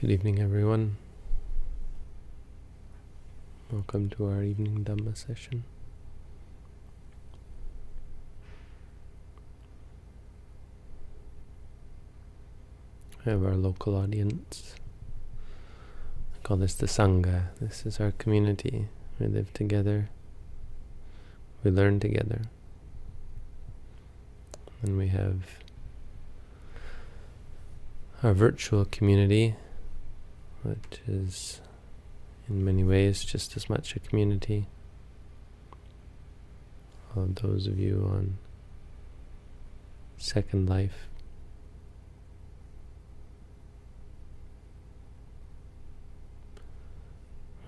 Good evening, everyone. Welcome to our evening Dhamma session. We have our local audience. I call this the Sangha. This is our community. We live together. We learn together. And we have our virtual community, which is in many ways just as much a community. Of those of you on Second Life.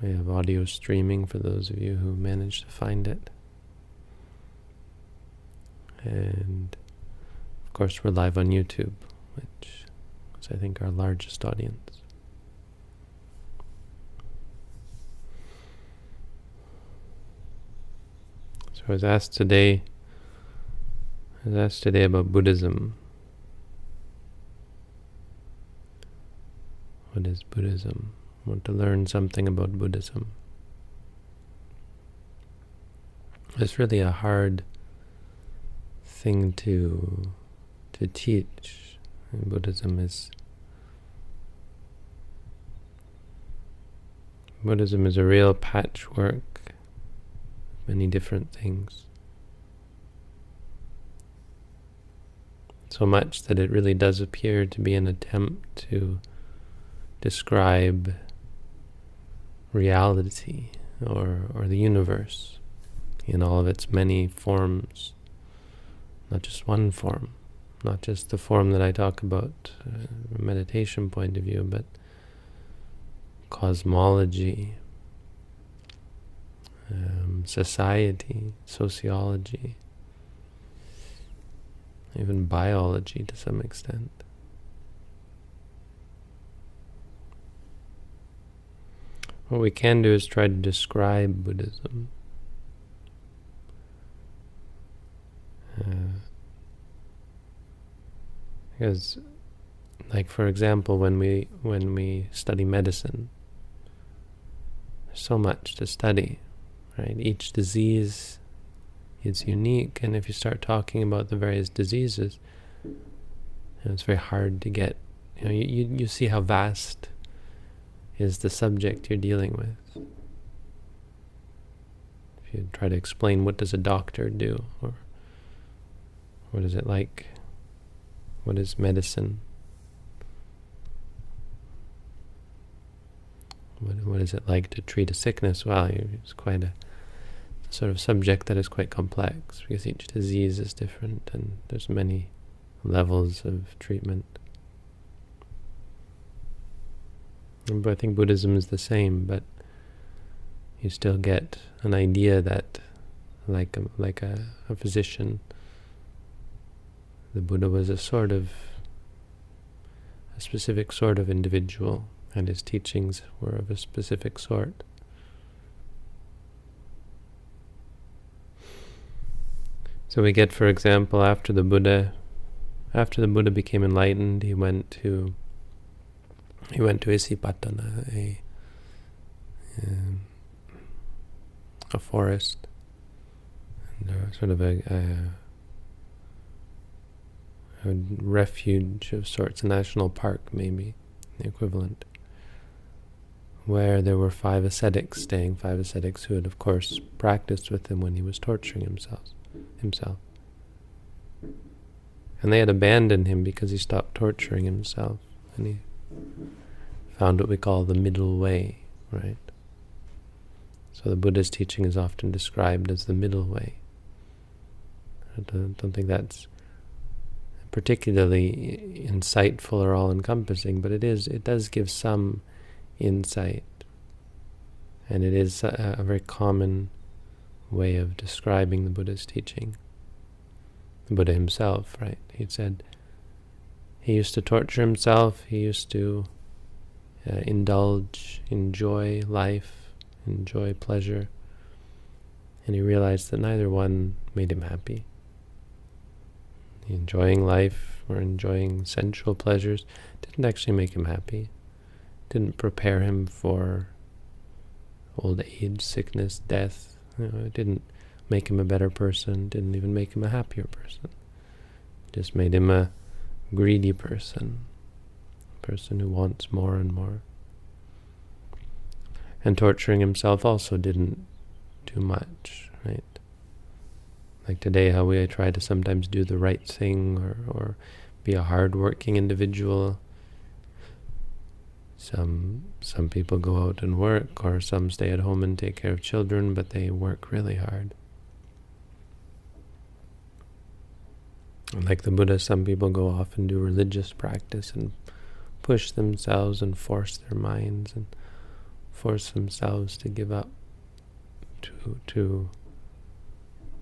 We have audio streaming for those of you who managed to find it. And of course, we're live on YouTube, which is, I think, our largest audience. So I was asked today, I was asked today about Buddhism. What is Buddhism? I want to learn something about Buddhism. It's really a hard thing to to teach. And Buddhism is Buddhism is a real patchwork, many different things. So much that it really does appear to be an attempt to describe reality or, or the universe in all of its many forms, not just one form, not just the form that I talk about uh, from a meditation point of view, but cosmology, um, society, sociology, even biology to some extent. What we can do is try to describe Buddhism. Uh, because, like for example, when we when we study medicine, there's so much to study, right? Each disease is unique, and if you start talking about the various diseases, you know, it's very hard to get. You know, you, you, you see how vast is the subject you're dealing with. If you try to explain what does a doctor do, or what is it like, what is medicine, what, what is it like to treat a sickness? Well, it's quite a sort of subject that is quite complex because each disease is different and there's many levels of treatment. But I think Buddhism is the same, but you still get an idea that, like a, like a, a physician, the Buddha was a sort of a specific sort of individual, and his teachings were of a specific sort. So we get, for example, after the Buddha, after the Buddha became enlightened, he went to he went to Isipatana, a um, a forest, and uh, sort of a, a, a refuge of sorts, a national park maybe, the equivalent, where there were five ascetics staying, five ascetics who had, of course, practiced with him when he was torturing himself. Himself. And they had abandoned him because he stopped torturing himself, and he found what we call the middle way, right? So the Buddha's teaching is often described as the middle way. I don't, think that's particularly insightful or all-encompassing, but it is. It does give some insight, and it is a, a very common way of describing the Buddha's teaching. The Buddha himself, right? He said he used to torture himself. He used to uh, indulge, enjoy life, enjoy pleasure. And he realized that neither one made him happy. Enjoying life or enjoying sensual pleasures didn't actually make him happy. didn't prepare him for old age, sickness, death. You know, it didn't make him a better person, didn't even make him a happier person. It just made him a greedy person, a person who wants more and more. And torturing himself also didn't do much, right? Like today, how we try to sometimes do the right thing or, or be a hard-working individual. Some some people go out and work, or some stay at home and take care of children, but they work really hard. Like the Buddha, some people go off and do religious practice and push themselves and force their minds and force themselves to give up, to to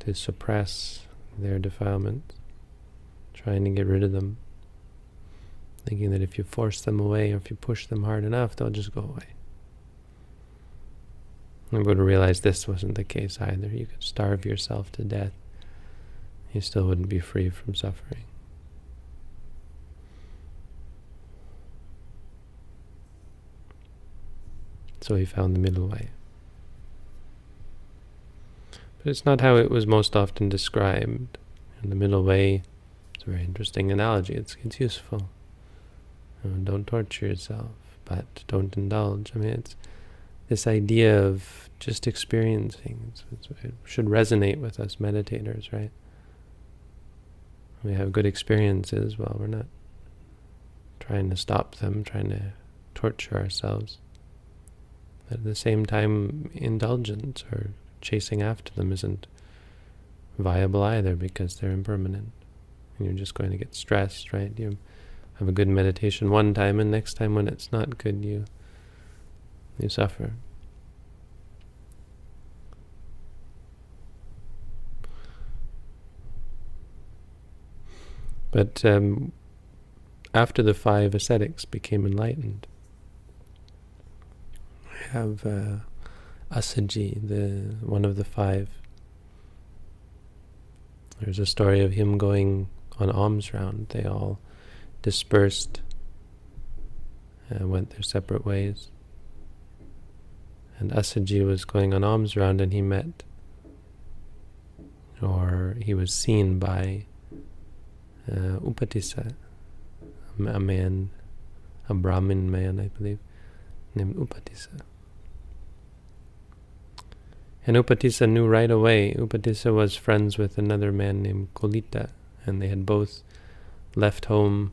to suppress their defilements, trying to get rid of them, thinking that if you force them away or if you push them hard enough, they'll just go away. I'm going to realize this wasn't the case either. You could starve yourself to death. You still wouldn't be free from suffering. So he found the middle way. But it's not how it was most often described. And the middle way is a very interesting analogy. It's, it's useful. Know, don't torture yourself, but don't indulge. I mean, it's this idea of just experiencing. it should resonate with us meditators, right? We have good experiences, well, we're not trying to stop them, trying to torture ourselves. But at the same time, indulgence or chasing after them isn't viable either because they're impermanent. And you're just going to get stressed, right? You have a good meditation one time and next time when it's not good you you suffer. But um, after the five ascetics became enlightened, we have uh, Assaji, the one of the five. There's a story of him going on alms round. They all dispersed and went their separate ways. And Assaji was going on alms round and he met, or he was seen by uh, Upatissa, a man, a Brahmin man, I believe, named Upatissa. And Upatissa knew right away. Upatissa was friends with another man named Kolita, and they had both left home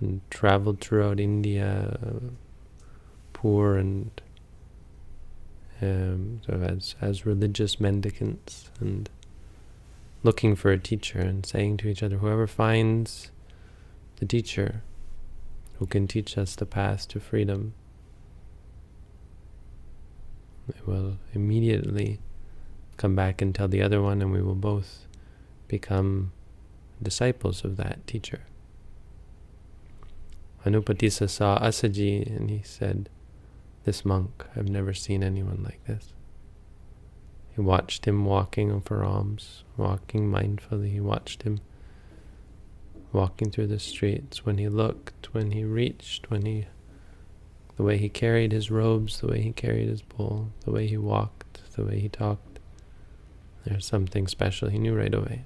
and traveled throughout India, poor and um, of as, as religious mendicants, and looking for a teacher and saying to each other, whoever finds the teacher who can teach us the path to freedom, will immediately come back and tell the other one, and we will both become disciples of that teacher. Anupatissa saw Assaji and he said, This monk, I've never seen anyone like this. He watched him walking over alms, walking mindfully. He watched him walking through the streets. When he looked, when he reached, when he the way he carried his robes, the way he carried his bowl, the way he walked, the way he talked. There's something special. He knew right away.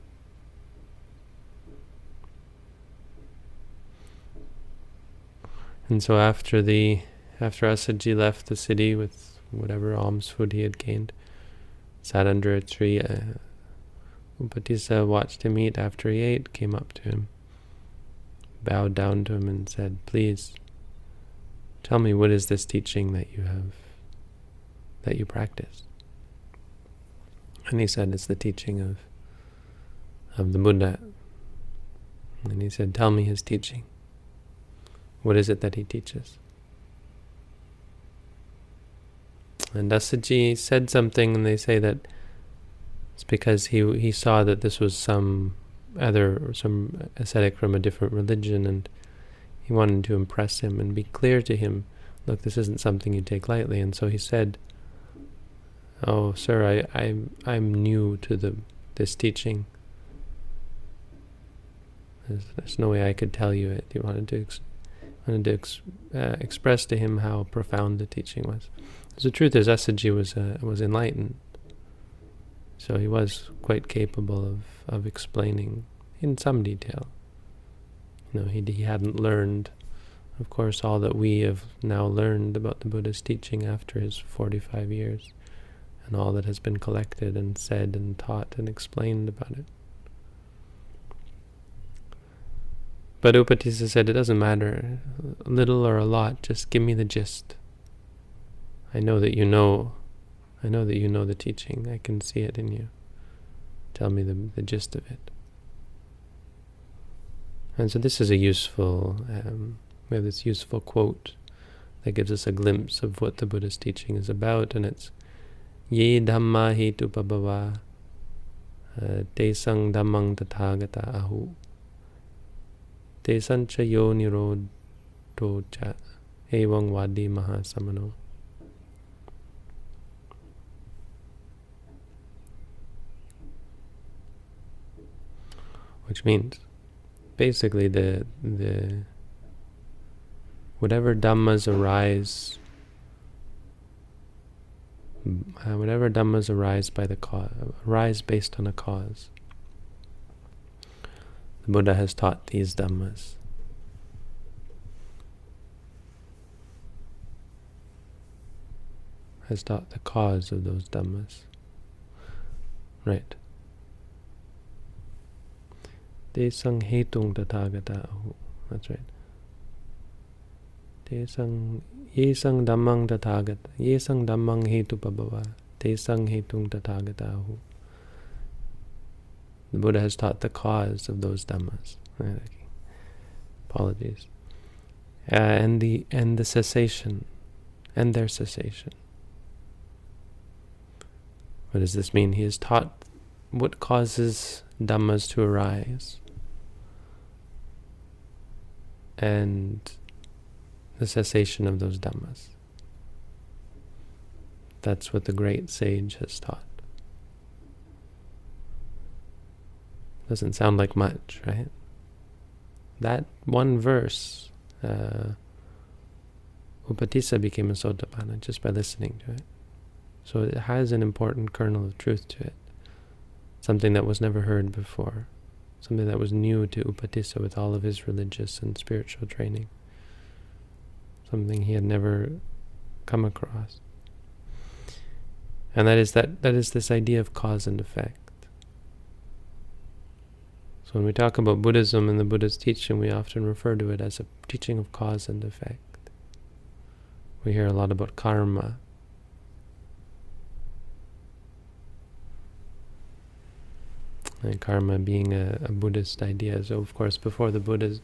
And so after the after Assaji left the city with whatever alms food he had gained, sat under a tree. Uh, Upatissa watched him eat. After he ate, came up to him, bowed down to him, and said, "Please, tell me what is this teaching that you have, that you practice?" And he said, "It's the teaching of of the Buddha." And he said, "Tell me his teaching. What is it that he teaches?" And Assaji said something, and they say that it's because he he saw that this was some other some ascetic from a different religion, and he wanted to impress him and be clear to him, look, this isn't something you take lightly. And so he said, "Oh, sir, I I'm I'm new to the this teaching. There's, there's no way I could tell you it. He wanted to wanted to ex- uh, express to him how profound the teaching was. the truth is, Assaji was uh, was enlightened, so he was quite capable of of explaining in some detail. You know, he he hadn't learned, of course, all that we have now learned about the Buddha's teaching after his forty-five years, and all that has been collected and said and taught and explained about it. But Upatissa said, it doesn't matter, little or a lot, just give me the gist. I know that you know, I know that you know the teaching. I can see it in you. Tell me the, the gist of it. And so this is a useful, um, we have this useful quote that gives us a glimpse of what the Buddha's teaching is about, and it's Ye Dhamma Hetu Pabhava uh, Te Sang Dhammang Tathagata Ahu Tesanchayo nirodho cha evang vadi mahasamano. Which means, basically, the the whatever dhammas arise, uh, whatever dhammas arise by the cause, arise based on a cause. The Buddha has taught these Dhammas. Has taught the cause of those Dhammas. Right. Desang hetung tathagata That's right. Desang yesang dhammang tathagata yesang dhammang hetu pabhava desang hetung tathagata ahu. The Buddha has taught the cause of those dhammas. Apologies. Uh, and the and the cessation, and their cessation. What does this mean? He has taught what causes dhammas to arise, and the cessation of those dhammas. That's what the great sage has taught. Doesn't sound like much, right? That one verse, uh, Upatissa became a Sotapanna just by listening to it. So it has an important kernel of truth to it. Something that was never heard before. Something that was new to Upatissa with all of his religious and spiritual training. Something he had never come across. And that is that that is this idea of cause and effect. So when we talk about Buddhism and the Buddha's teaching, we often refer to it as a teaching of cause and effect. We hear a lot about karma. And karma being a, a Buddhist idea. So of course before the Buddha's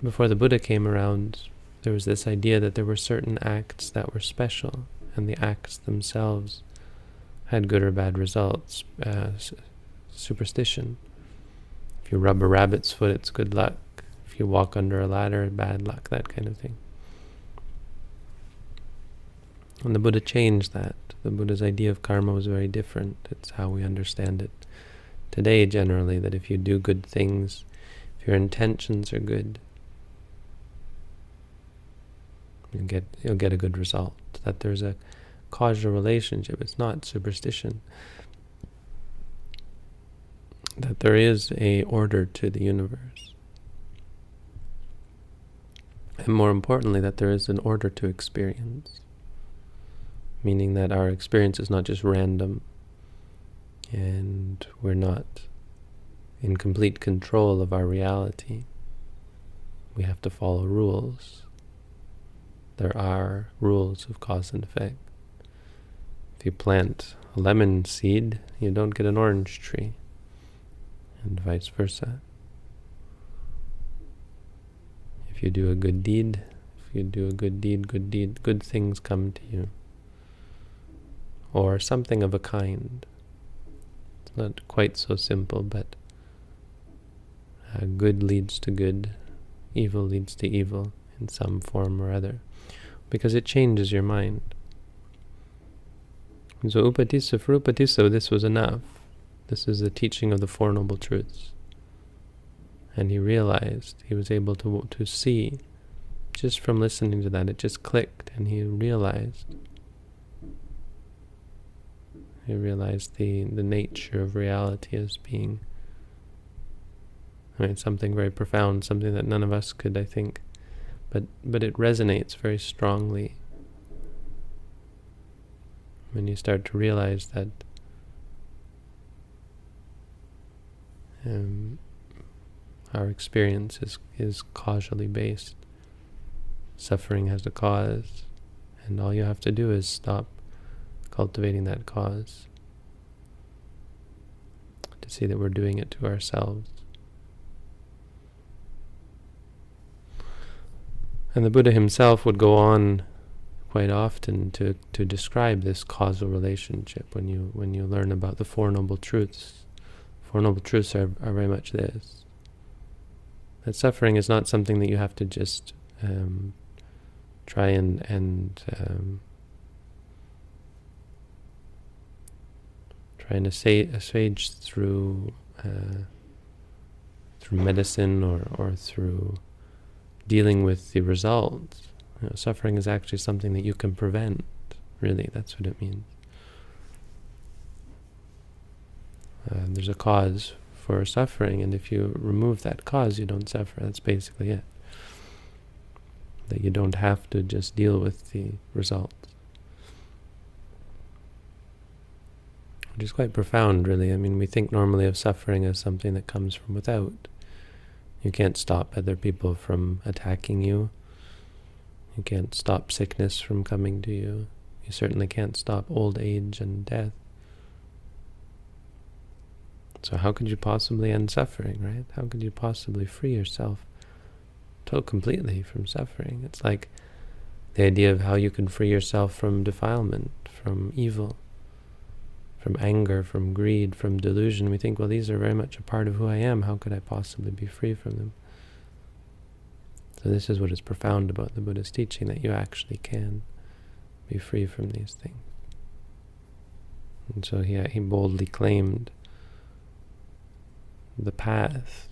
before the Buddha came around, there was this idea that there were certain acts that were special, and the acts themselves had good or bad results. Uh, superstition. If you rub a rabbit's foot, it's good luck. If you walk under a ladder, bad luck, that kind of thing. And the Buddha changed that. The Buddha's idea of karma was very different. It's how we understand it today generally, that if you do good things, if your intentions are good, you'll get, you'll get a good result. That there's a causal relationship. It's not superstition that there is a order to the universe. And more importantly, that there is an order to experience. Meaning that our experience is not just random and we're not in complete control of our reality. We have to follow rules. There are rules of cause and effect. If you plant a lemon seed, you don't get an orange tree and vice versa. If you do a good deed, if you do a good deed, good deed, good things come to you. Or something of a kind. It's not quite so simple, but uh, good leads to good, evil leads to evil in some form or other, because it changes your mind. so upatissa, for upatissa, this was enough. This is the teaching of the Four Noble Truths. And he realized, he was able to, to see just from listening to that, it just clicked, and he realized. He realized the, the nature of reality as being I mean, something very profound, something that none of us could, I think, but but it resonates very strongly when you start to realize that um, our experience is is causally based. Suffering has a cause, and all you have to do is stop cultivating that cause to see that we're doing it to ourselves. And the Buddha himself would go on quite often to, to describe this causal relationship when you when you learn about the Four Noble Truths. Four Noble Truths are, are very much this. That suffering is not something that you have to just um, try and, and um, try and assuage through uh, through medicine or, or through dealing with the results. You know, suffering is actually something that you can prevent, really, that's what it means. Uh, there's a cause for suffering, and if you remove that cause, you don't suffer. That's basically it. That you don't have to just deal with the results. Which is quite profound, really. I mean, we think normally of suffering as something that comes from without. You can't stop other people from attacking you. You can't stop sickness from coming to you. You certainly can't stop old age and death. So how could you possibly end suffering, right? How could you possibly free yourself so completely from suffering? It's like the idea of how you can free yourself from defilement, from evil from anger, from greed, from delusion, we think, well, these are very much a part of who I am. How could I possibly be free from them? So this is what is profound about the Buddha's teaching, that you actually can be free from these things. And so he, he boldly claimed the path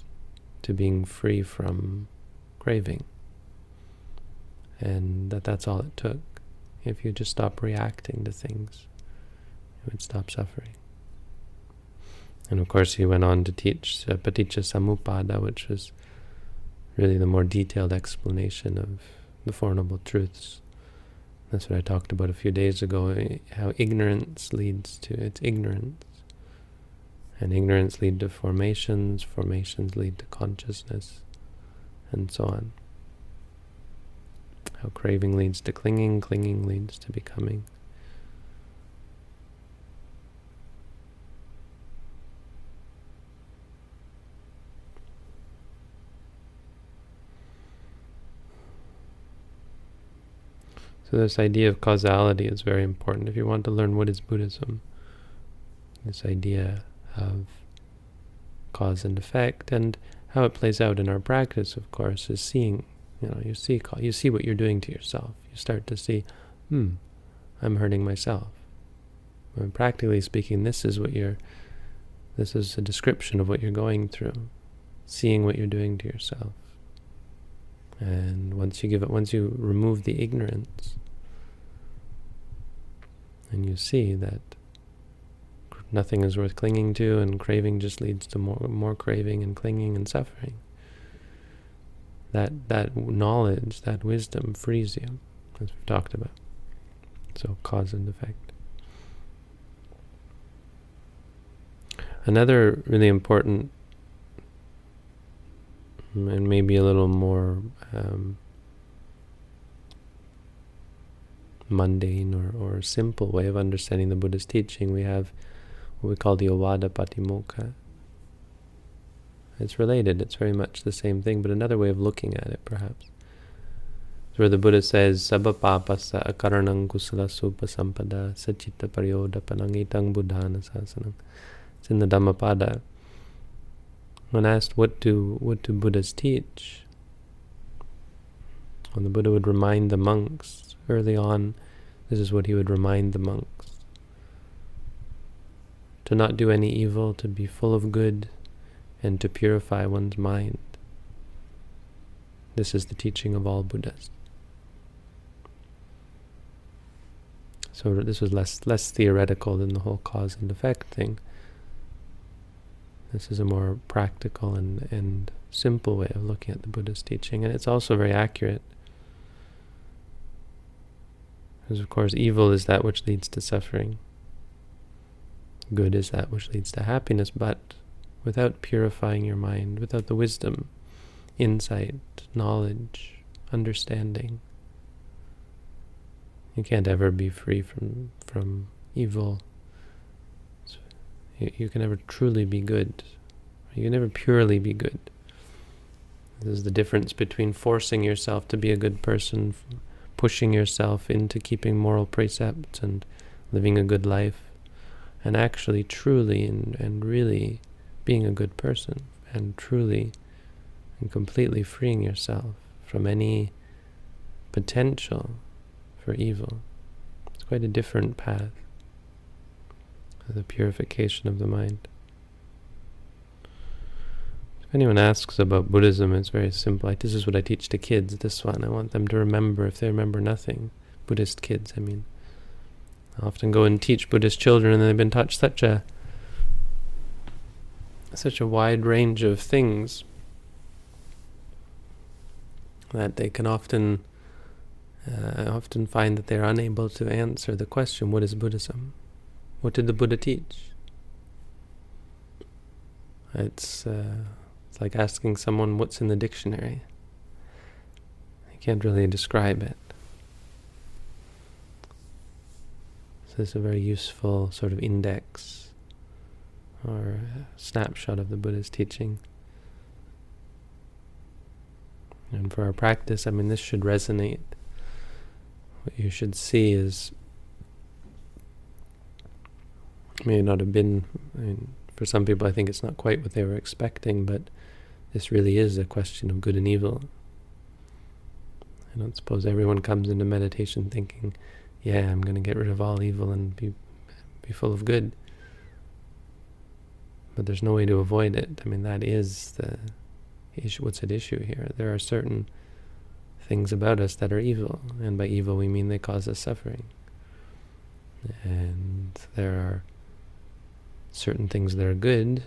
to being free from craving. And that that's all it took. If you just stop reacting to things you would stop suffering. And of course, he went on to teach uh, Paticca Samuppada, which was really the more detailed explanation of the Four Noble Truths. That's what I talked about a few days ago, eh, how ignorance leads to its ignorance. And ignorance leads to formations, formations lead to consciousness, and so on. How craving leads to clinging, clinging leads to becoming. So this idea of causality is very important if you want to learn what is Buddhism. This idea of cause and effect and how it plays out in our practice, of course, is seeing, you know, you see, you see what you're doing to yourself. You start to see, hmm, I'm hurting myself. And practically speaking, this is what you're, this is a description of what you're going through, seeing what you're doing to yourself. And once you give it, once you remove the ignorance, and you see that nothing is worth clinging to, and craving just leads to more more craving and clinging and suffering. That that knowledge, that wisdom, frees you, as we've talked about. So cause and effect. Another really important and maybe a little more um, mundane or, or simple way of understanding the Buddha's teaching, we have what we call the Ovada Patimokkha. It's related, it's very much the same thing, but another way of looking at it, perhaps. It's where the Buddha says, Sabba papasa akaranang kusala supa sampada sachitta paryoda panangitang buddhana sasanam. It's in the Dhammapada. When asked what do what do Buddhas teach, when the Buddha would remind the monks early on, this is what he would remind the monks to not do any evil, to be full of good, and to purify one's mind. This is the teaching of all Buddhas. So this was less less theoretical than the whole cause and effect thing. This is a more practical and, and simple way of looking at the Buddha's teaching, and it's also very accurate. Because, of course, evil is that which leads to suffering. Good is that which leads to happiness, but without purifying your mind, without the wisdom, insight, knowledge, understanding, you can't ever be free from from evil. You, you can never truly be good. You can never purely be good. This is the difference between forcing yourself to be a good person, pushing yourself into keeping moral precepts and living a good life, and actually truly and, and really being a good person, and truly and completely freeing yourself from any potential for evil. It's quite a different path, the purification of the mind. If anyone asks about Buddhism, it's very simple. This is what I teach to kids, this one. I want them to remember, if they remember nothing, Buddhist kids, I mean. I often go and teach Buddhist children, and they've been taught such a such a wide range of things that they can often uh, often find that they're unable to answer the question, what is Buddhism? What did the Buddha teach? It's, uh, it's like asking someone what's in the dictionary. You can't really describe it. So it's a very useful sort of index or snapshot of the Buddha's teaching. And for our practice, I mean, this should resonate what you should see is may not have been, I mean, for some people I think it's not quite what they were expecting, but this really is a question of good and evil. I don't suppose everyone comes into meditation thinking, yeah, I'm going to get rid of all evil and be, be full of good. But there's no way to avoid it. I mean, that is the issue, what's at issue here. There are certain things about us that are evil, and by evil we mean they cause us suffering. And there are certain things that are good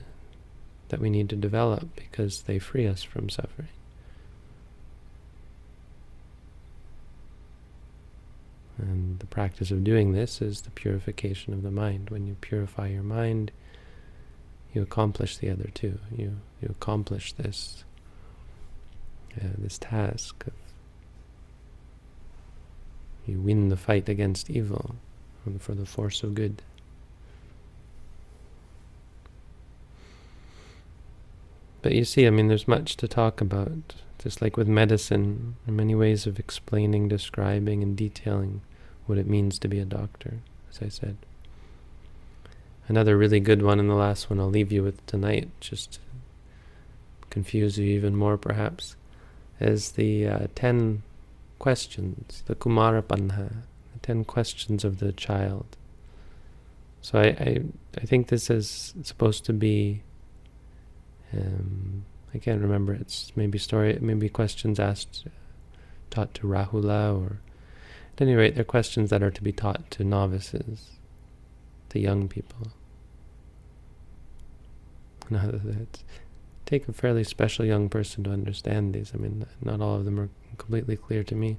that we need to develop because they free us from suffering. And the practice of doing this is the purification of the mind. When you purify your mind, you accomplish the other two. You you accomplish this uh, this task of you win the fight against evil for the force of good. But you see, I mean, there's much to talk about. Just like with medicine, there are many ways of explaining, describing, and detailing what it means to be a doctor, as I said. Another really good one, and the last one I'll leave you with tonight, just to confuse you even more perhaps, is the uh, ten questions, the Kumara Panha, the ten questions of the child. So I, I, I think this is supposed to be, um, I can't remember, it's maybe story, maybe questions asked, taught to Rahula, or at any rate, they're questions that are to be taught to novices, to young people. Now, that take a fairly special young person to understand these. I mean, not all of them are completely clear to me.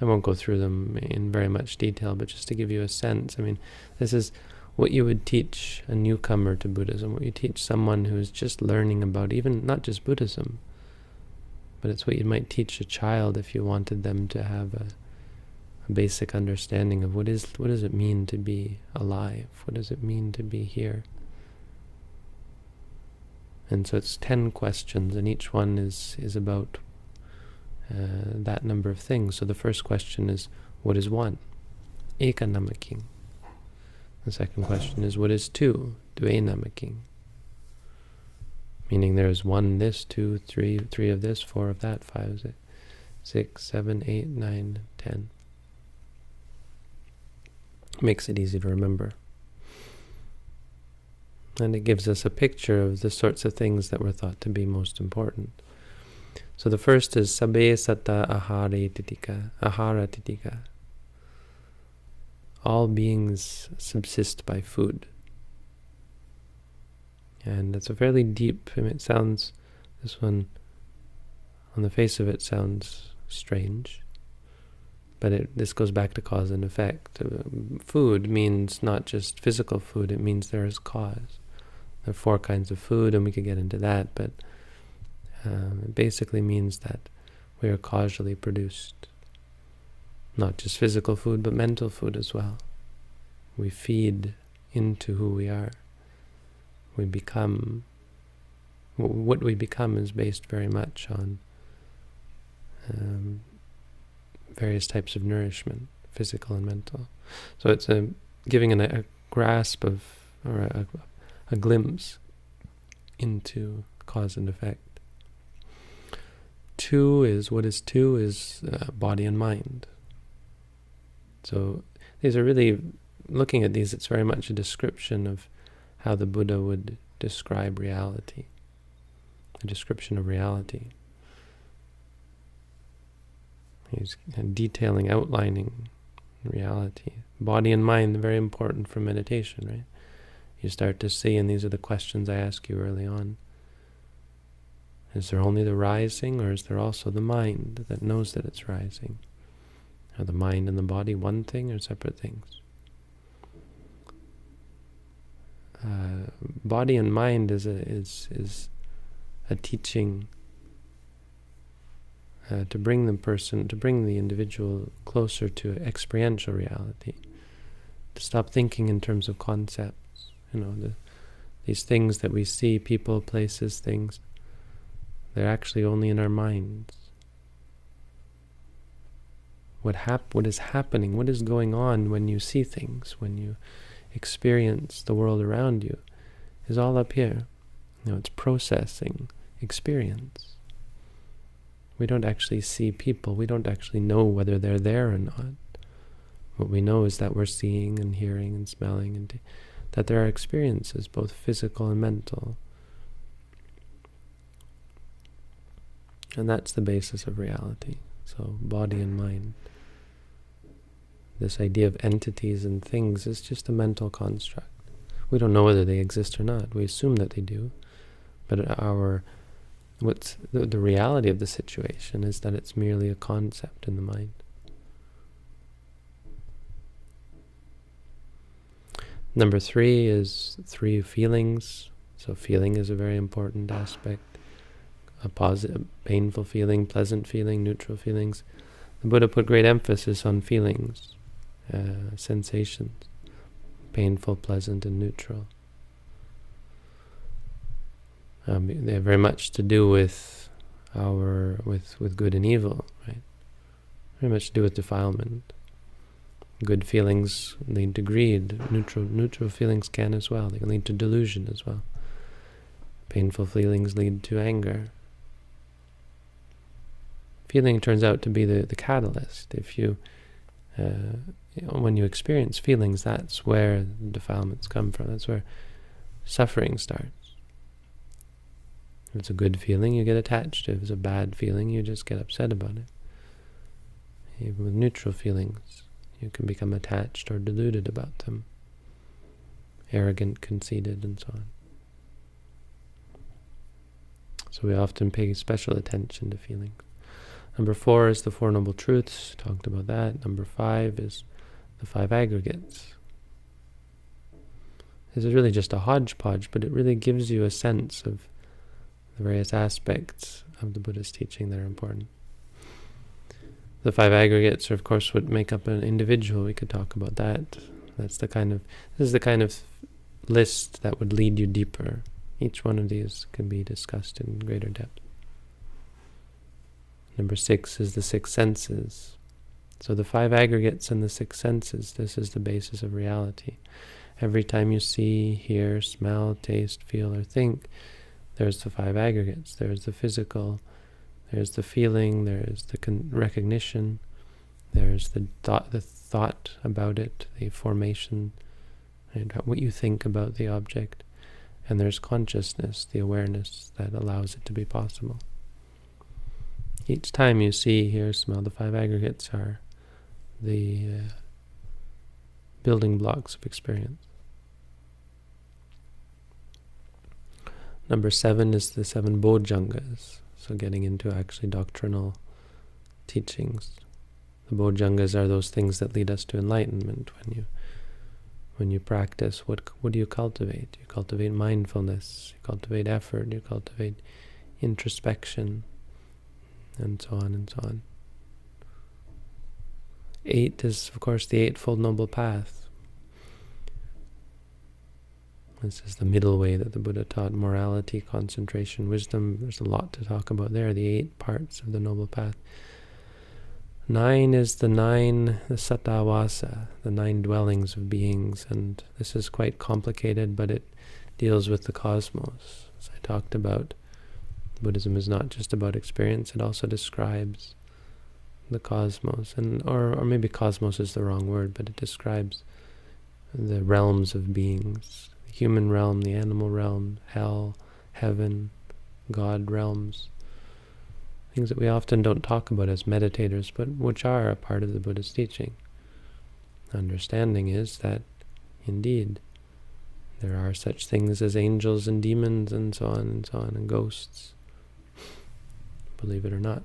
I won't go through them in very much detail, but just to give you a sense, I mean, this is what you would teach a newcomer to Buddhism, what you teach someone who's just learning about even not just Buddhism, but it's what you might teach a child if you wanted them to have a, a basic understanding of what is what does it mean to be alive, what does it mean to be here. And so it's ten questions, and each one is, is about uh, that number of things. So the first question is, what is one? Eka namaking. The second question is, what is two? Due namaking. Meaning there is one this, two, three, three of this, four of that, five, six, seven, eight, nine, ten. Makes it easy to remember. And it gives us a picture of the sorts of things that were thought to be most important. So the first is Sabbe Satta Ahare Titika, Ahara Titika. All beings subsist by food. And it's a fairly deep, mean, it sounds, this one, on the face of it, sounds strange. But it, this goes back to cause and effect. Uh, food means not just physical food, it means there is cause. There are four kinds of food, and we could get into that, but um, it basically means that we are causally produced. Not just physical food, but mental food as well. We feed into who we are. We become, what we become is based very much on um, various types of nourishment, physical and mental. So it's a giving an, a grasp of, or a, a glimpse into cause and effect. Two is, what is two is uh, body and mind. So these are really, looking at these, it's very much a description of how the Buddha would describe reality, a description of reality. He's detailing, outlining reality. Body and mind, very important for meditation, right? You start to see, and these are the questions I ask you early on. Is there only the rising, or is there also the mind that knows that it's rising? Are the mind and the body one thing or separate things? Uh, body and mind is a is is a teaching uh, to bring the person, to bring the individual closer to experiential reality, to stop thinking in terms of concepts. You know, the, these things that we see, people, places, things, they're actually only in our minds. What hap- What is happening? What is going on when you see things? When you experience the world around you, is all up here. You know, it's processing experience. We don't actually see people. We don't actually know whether they're there or not. What we know is that we're seeing and hearing and smelling, and that there are experiences, both physical and mental. And that's the basis of reality. So, body and mind. This idea of entities and things is just a mental construct. We don't know whether they exist or not. We assume that they do. But our What's the, the reality of the situation is that it's merely a concept in the mind. Number three is three feelings. So feeling is a very important aspect. A positive, painful feeling, pleasant feeling, neutral feelings. The Buddha put great emphasis on feelings, uh, sensations, painful, pleasant, and neutral. Um, they have very much to do with our with with good and evil, right? Very much to do with defilement. Good feelings lead to greed. Neutral neutral feelings can as well. They can lead to delusion as well. Painful feelings lead to anger. Feeling turns out to be the, the catalyst. If you, uh, when you experience feelings, that's where defilements come from. That's where suffering starts. If it's a good feeling, you get attached. If it's a bad feeling, you just get upset about it. Even with neutral feelings, you can become attached or deluded about them. Arrogant, conceited, and so on. So we often pay special attention to feelings. Number four is the Four Noble Truths. Talked about that. Number five is the five aggregates. This is really just a hodgepodge, but it really gives you a sense of the various aspects of the Buddha's teaching that are important. The five aggregates are, of course, what make up an individual. We could talk about that. That's the kind of this is the kind of list that would lead you deeper. Each one of these can be discussed in greater depth. Number six is the six senses. So the five aggregates and the six senses, this is the basis of reality. Every time you see, hear, smell, taste, feel, or think, there's the five aggregates. There's the physical, there's the feeling, there's the recognition, there's the thought, the thought about it, the formation, and what you think about the object, and there's consciousness, the awareness that allows it to be possible. Each time you see, hear, smell, the five aggregates are the uh, building blocks of experience. Number seven is the seven bojjhangas, so getting into actually doctrinal teachings. The bojjhangas are those things that lead us to enlightenment. When you when you practice, what what do you cultivate? You cultivate mindfulness, you cultivate effort, you cultivate introspection, and so on and so on. Eight is, of course, the Eightfold Noble Path. This is the middle way that the Buddha taught morality, concentration, wisdom. There's a lot to talk about there, the eight parts of the Noble Path. Nine is the nine, the sattavasa, the nine dwellings of beings, and this is quite complicated, but it deals with the cosmos. As I talked about, Buddhism is not just about experience, it also describes the cosmos, and or, or maybe cosmos is the wrong word, but it describes the realms of beings, the human realm, the animal realm, hell, heaven, God realms, things that we often don't talk about as meditators, but which are a part of the Buddha's teaching. Understanding is that, indeed, there are such things as angels and demons and so on and so on, and ghosts, believe it or not.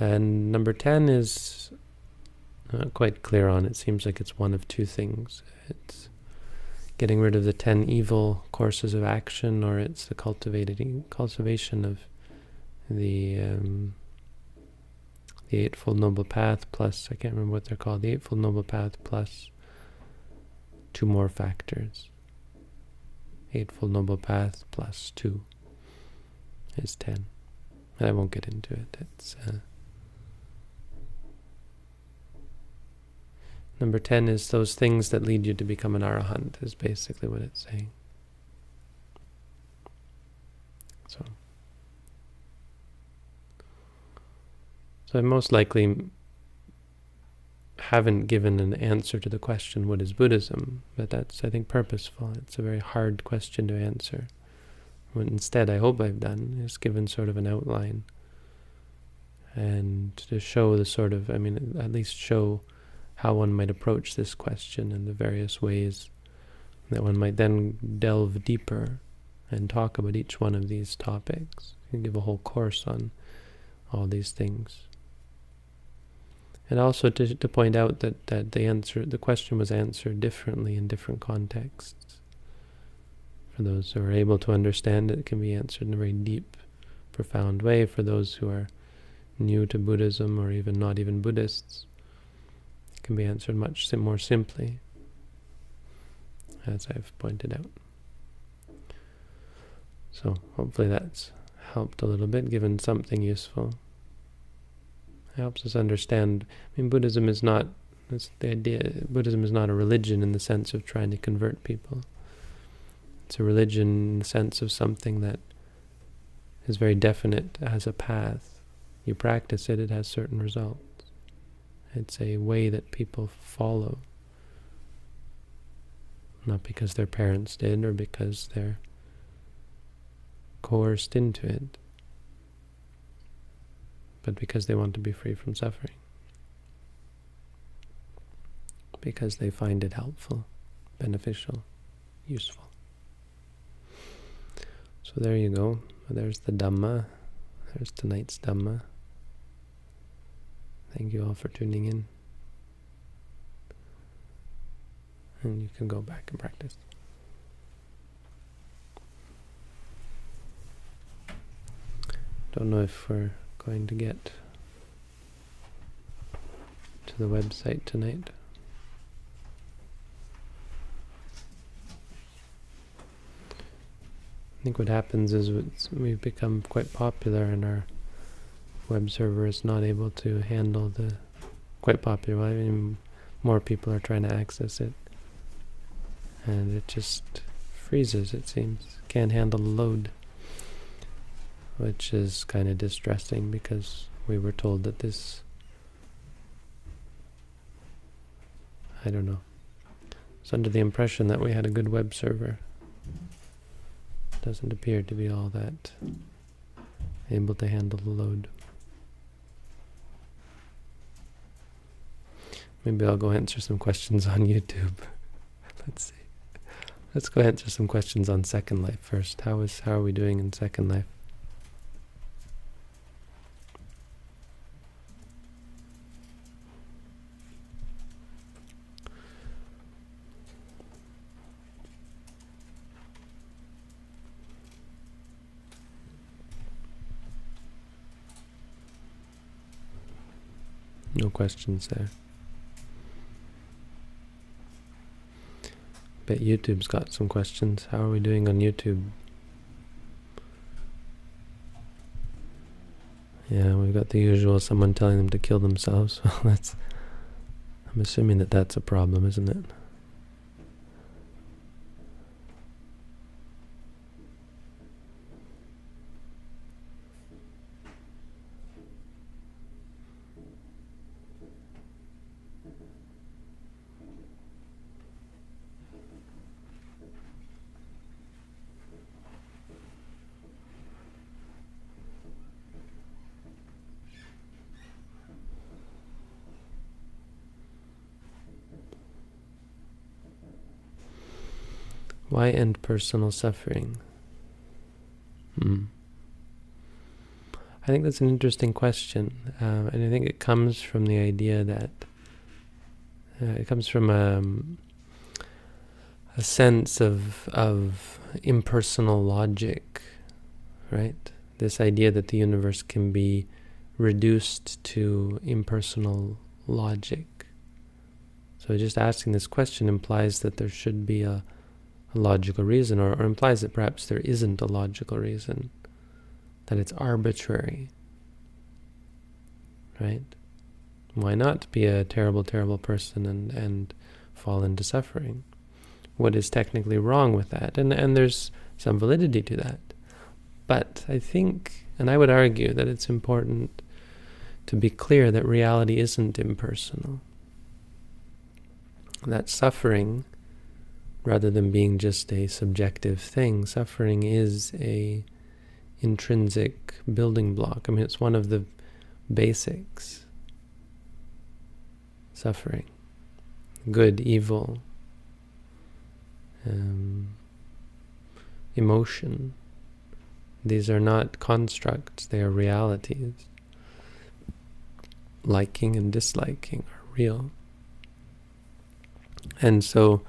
And number 10 is not quite clear on. It seems like it's one of two things. It's getting rid of the 10 evil courses of action, or it's the cultivating cultivation of the um, the Eightfold Noble Path plus, I can't remember what they're called, the Eightfold Noble Path plus two more factors. Eightfold Noble Path plus two is 10. I won't get into it. It's... Uh, Number 10 is those things that lead you to become an arahant, is basically what it's saying. So, so I most likely haven't given an answer to the question, what is Buddhism? But that's, I think, purposeful. It's a very hard question to answer. What instead, I hope I've done is given sort of an outline and to show the sort of, I mean, at least show how one might approach this question and the various ways that one might then delve deeper and talk about each one of these topics. Can give a whole course on all these things. And also to, to point out that, that the answer the question was answered differently in different contexts. For those who are able to understand it, it can be answered in a very deep, profound way. For those who are new to Buddhism or even not even Buddhists, can be answered much more simply, as I've pointed out. So hopefully that's helped a little bit, given something useful. It helps us understand. I mean, Buddhism is not. That's the idea. Buddhism is not a religion in the sense of trying to convert people. It's a religion in the sense of something that is very definite, has a path. You practice it, it has certain results. It's a way that people follow. Not because their parents did or because they're coerced into it, but because they want to be free from suffering. Because they find it helpful, beneficial, useful. So there you go. There's the Dhamma. There's tonight's Dhamma. Thank you all for tuning in. And you can go back and practice. Don't know if we're going to get to the website tonight. I think what happens is we've become quite popular in our web server is not able to handle the quite popular. I mean, more people are trying to access it, and it just freezes. It seems can't handle the load, which is kind of distressing because we were told that this. I don't know. It's under the impression that we had a good web server. Doesn't appear to be all that able to handle the load. Maybe I'll go answer some questions on YouTube. Let's see. Let's go answer some questions on Second Life first. How is how are we doing in Second Life? No questions there. Bet YouTube's got some questions. How are we doing on YouTube? Yeah, we've got the usual someone telling them to kill themselves. Well, that's. I'm assuming that that's a problem, isn't it? Why end personal suffering? Hmm. I think that's an interesting question, uh, and I think it comes from the idea that uh, it comes from um, a sense of of impersonal logic, right? This idea that the universe can be reduced to impersonal logic. So just asking this question implies that there should be a a logical reason, or, or implies that perhaps there isn't a logical reason, that it's arbitrary. Right? Why not be a terrible, terrible person and, and fall into suffering? What is technically wrong with that? And, and there's some validity to that. But I think, and I would argue that it's important to be clear that reality isn't impersonal. That suffering rather than being just a subjective thing. Suffering is a intrinsic building block. I mean, it's one of the basics. Suffering, good, evil, um, emotion. These are not constructs, they are realities. Liking and disliking are real. And so,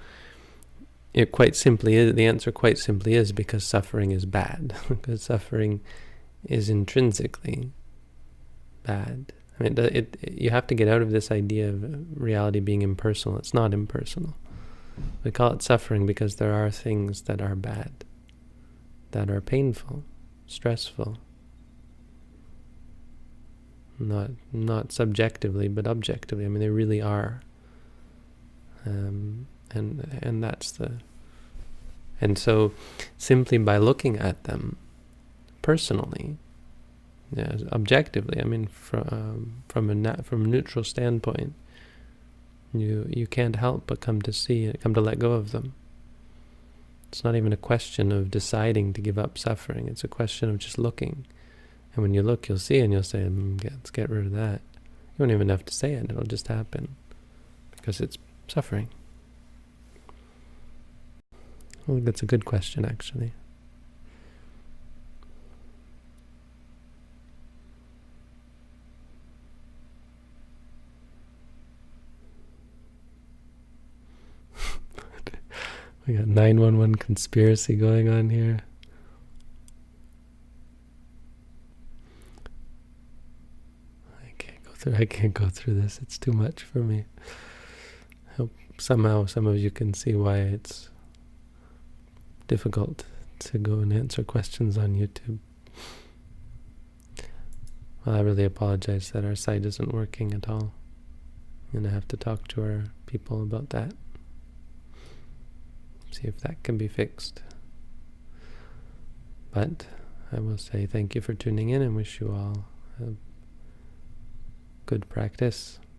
it quite simply is, the answer quite simply is because suffering is bad. because suffering is intrinsically bad. I mean, it, it, you have to get out of this idea of reality being impersonal. It's not impersonal. We call it suffering because there are things that are bad, that are painful, stressful. Not not subjectively, but objectively. I mean, they really are. Um, and and that's the and so simply by looking at them personally yeah, objectively i mean from um, from a from a neutral standpoint you you can't help but come to see come to let go of them. It's not even a question of deciding to give up suffering. It's a question of just looking. And when you look you'll see and you'll say mm, let's get rid of that. You don't even have to say it. It'll just happen because it's suffering that's a good question, actually. we got 911 conspiracy going on here. I can't go through I can't go through this. It's too much for me. I hope somehow some of you can see why it's difficult to go and answer questions on YouTube. Well, I really apologize that our site isn't working at all. And to have to talk to our people about that. See if that can be fixed. But I will say thank you for tuning in and wish you all a good practice.